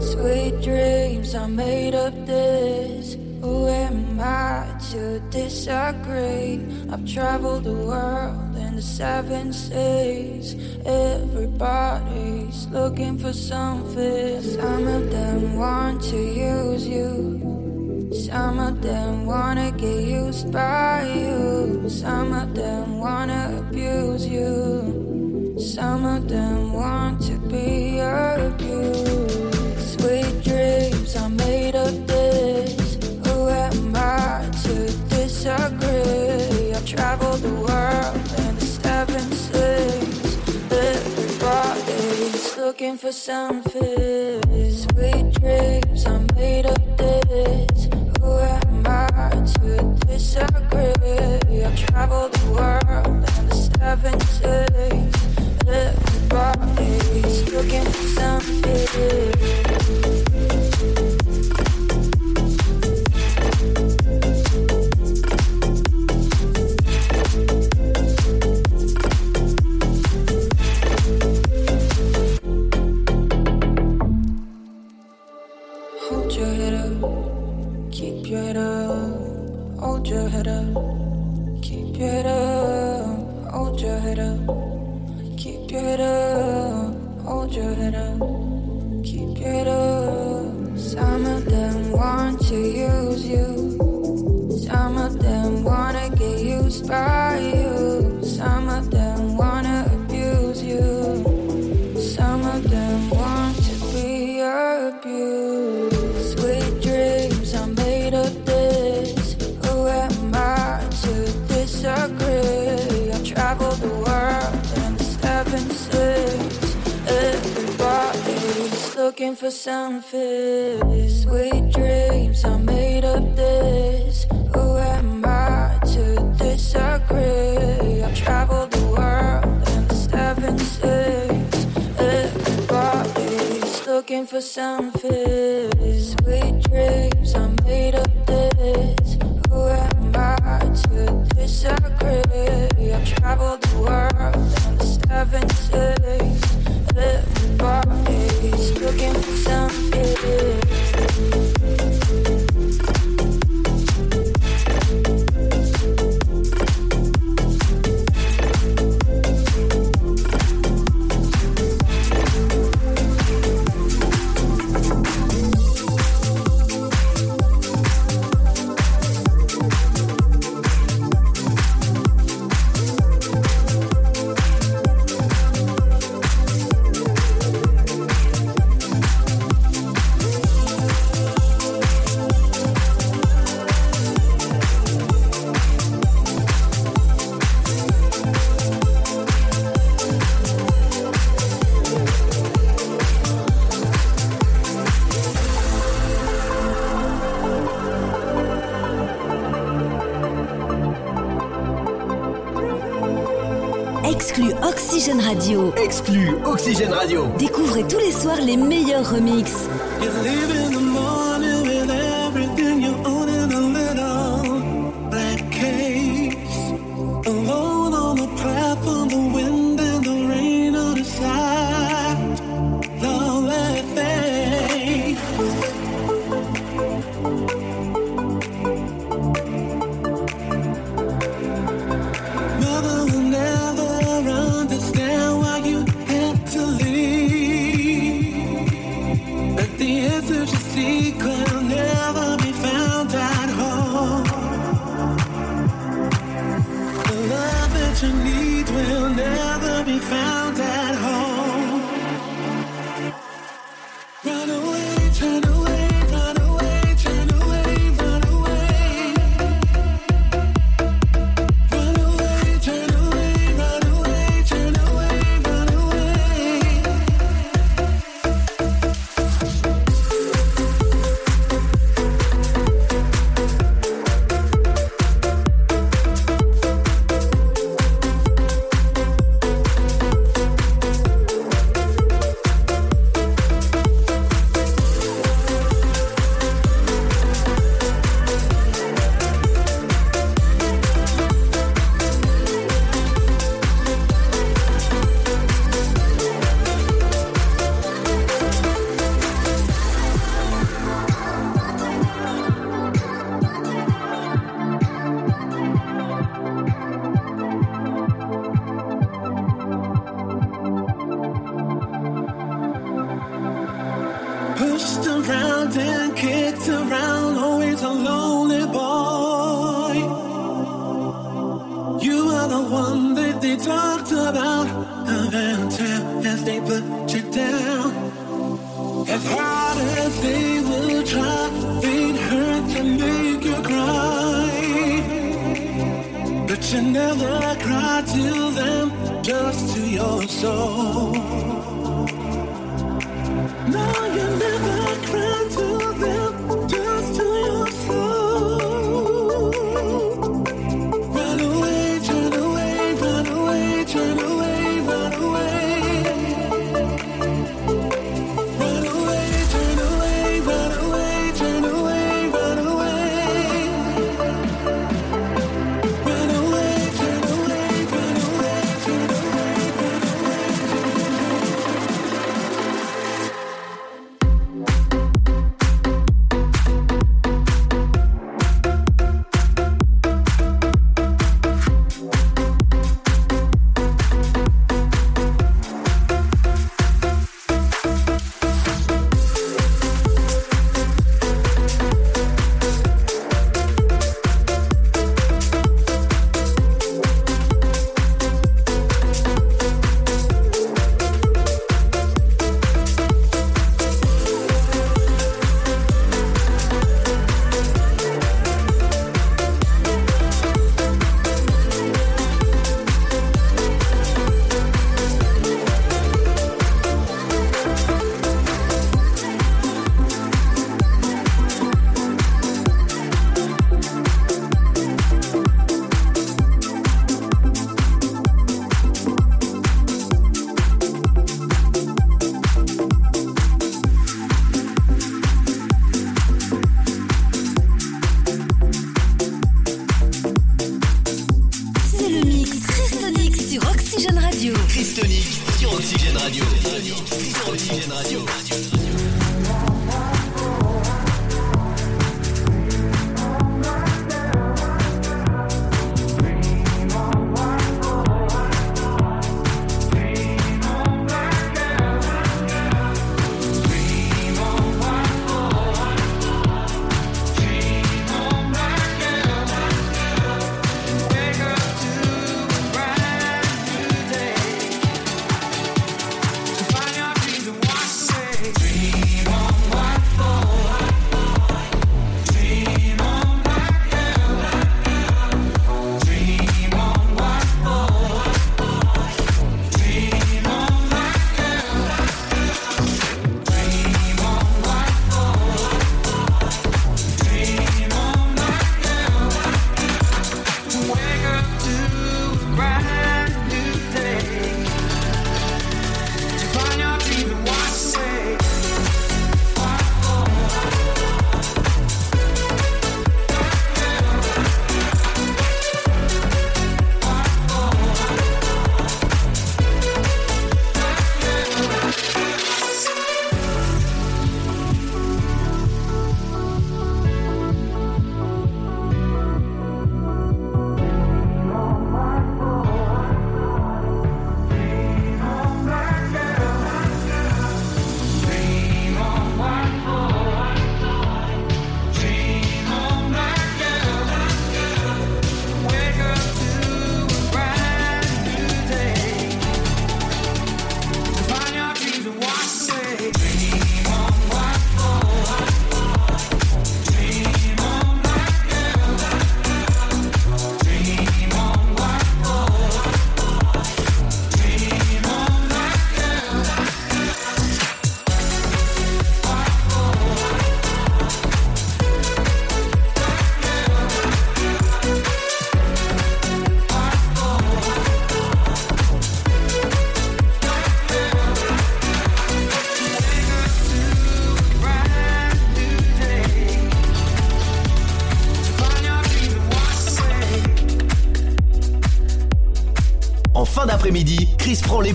Sweet dreams are made of this. Who am I to disagree? I've traveled the world in the seven seas. Everybody's looking for something. Some of them want to use you. Some of them wanna get used by you. Some of them wanna abuse you. Some of them want to be abused. Of this. Who am I to disagree? I've traveled the world in the seven seas. Everybody's looking for something. Sweet dreams are made of this. Who am I to disagree? I've traveled the world in the seven seas. Everybody's looking for something. Keep your head up. Hold your head up, keep your head up. Hold your head up, keep your head up. Hold your head up, keep your head up. Some looking for something. Sweet dreams are made of this. Who am I to disagree? I've traveled the world in the seven seas. Everybody's looking for something. Sweet dreams are made of this. Who am I to disagree? I've traveled the world in the seven seas. Everybody's Exclu Oxygène Radio. Exclu Oxygène Radio. Découvrez tous les soirs les meilleurs remixes. they talked about how they'll as they put you down. As hard as they will try, they'd hurt to make you cry. But you never cry to them, just to your soul.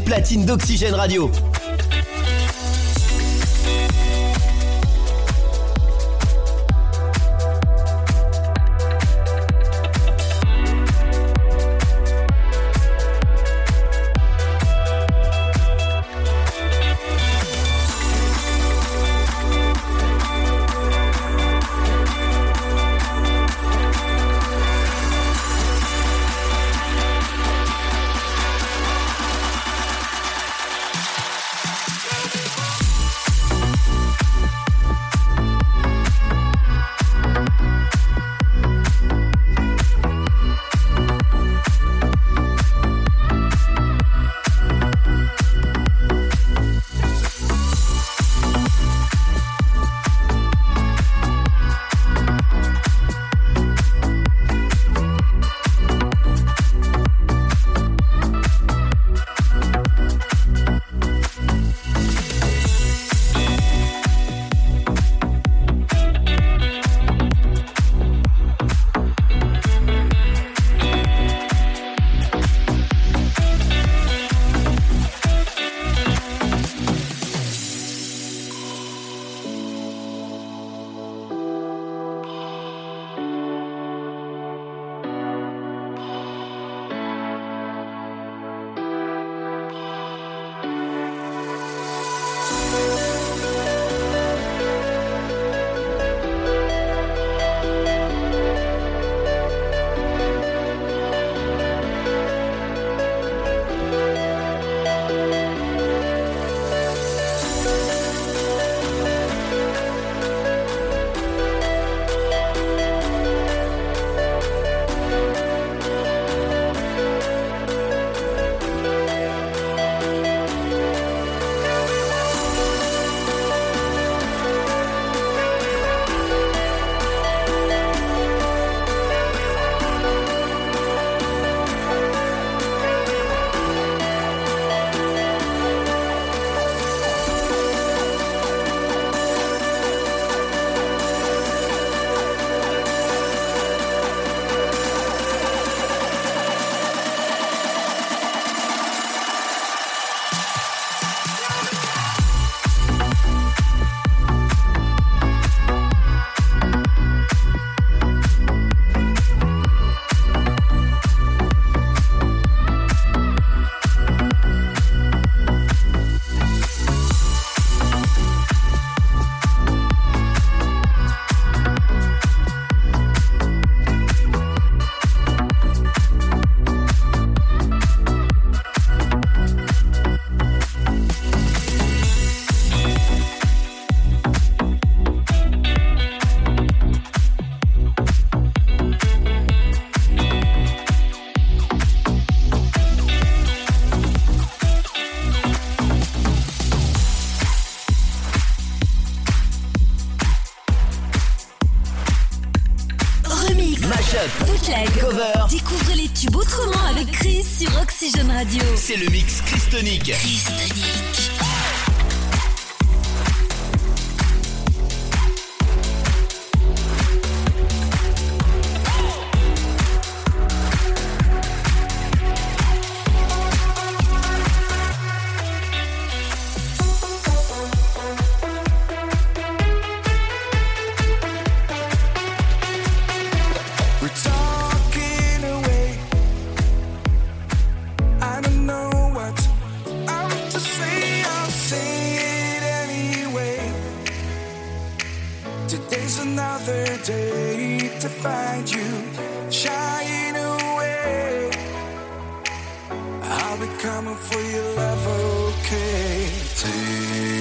Platine d'Oxygène Radio. Mashup, Bootleg. cover. Découvre les tubes autrement avec Chris sur Oxygène Radio. C'est le mix Christonic. Chris Today's another day to find you shying away. I'll be coming for your love, okay? Take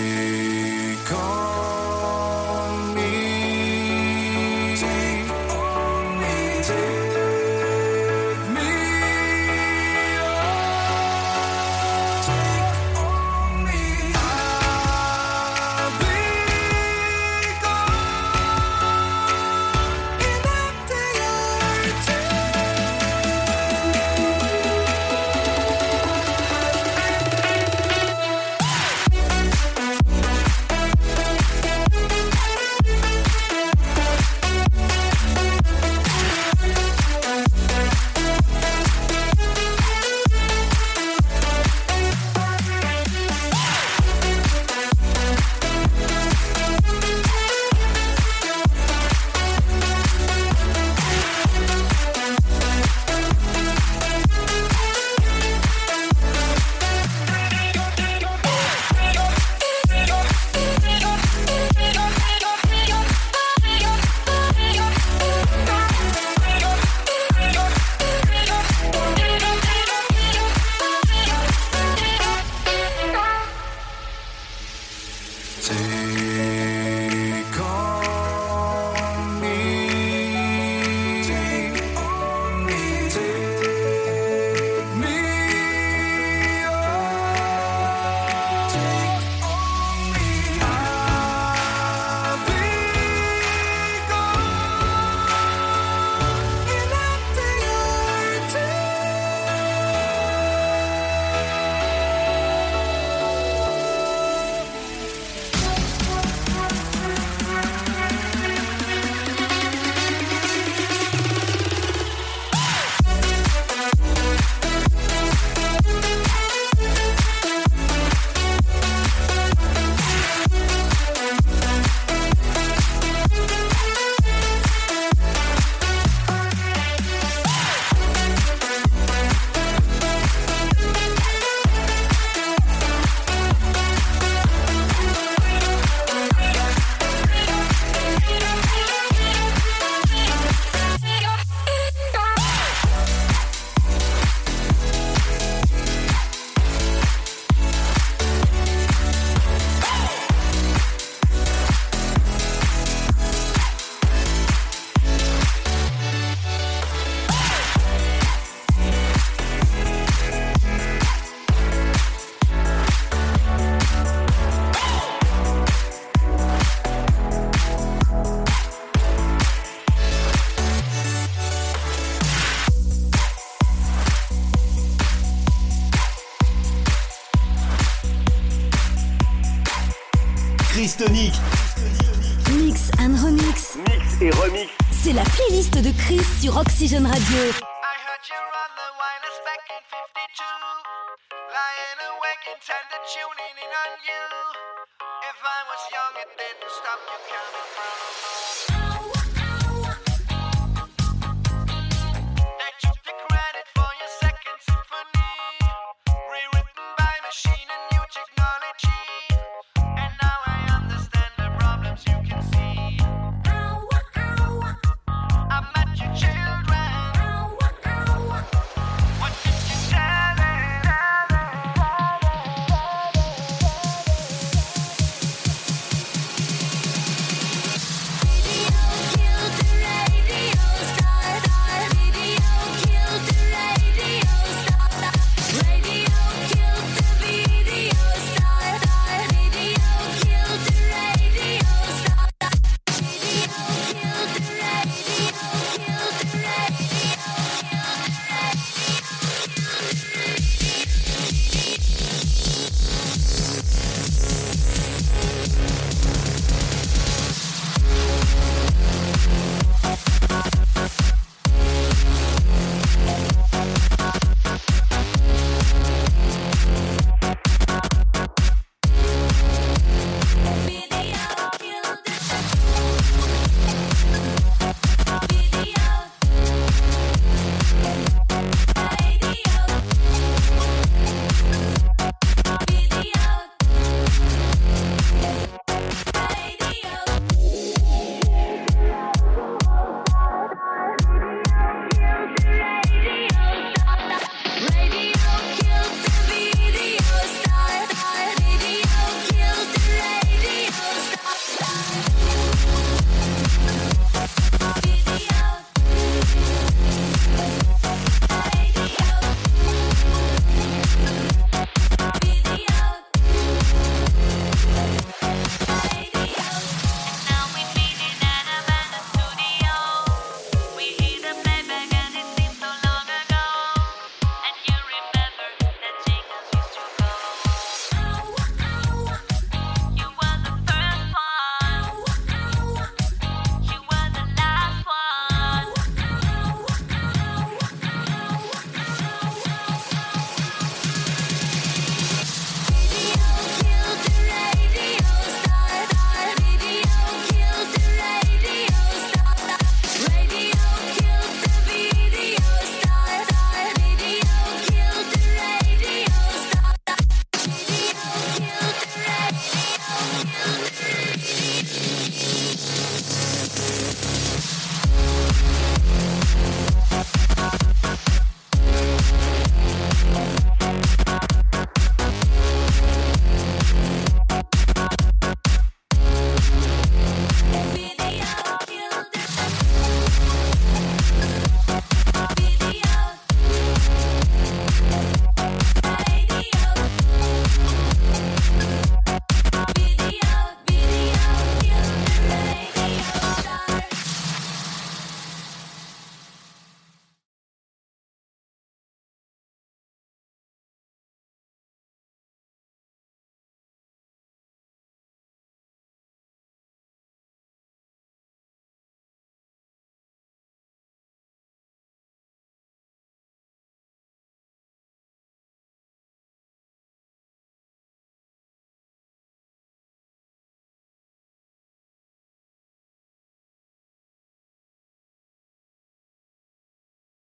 sur Radio. I heard you on the wireless back in 52. Lying awake intended tuning in on you. If I was young, it didn't stop you coming from.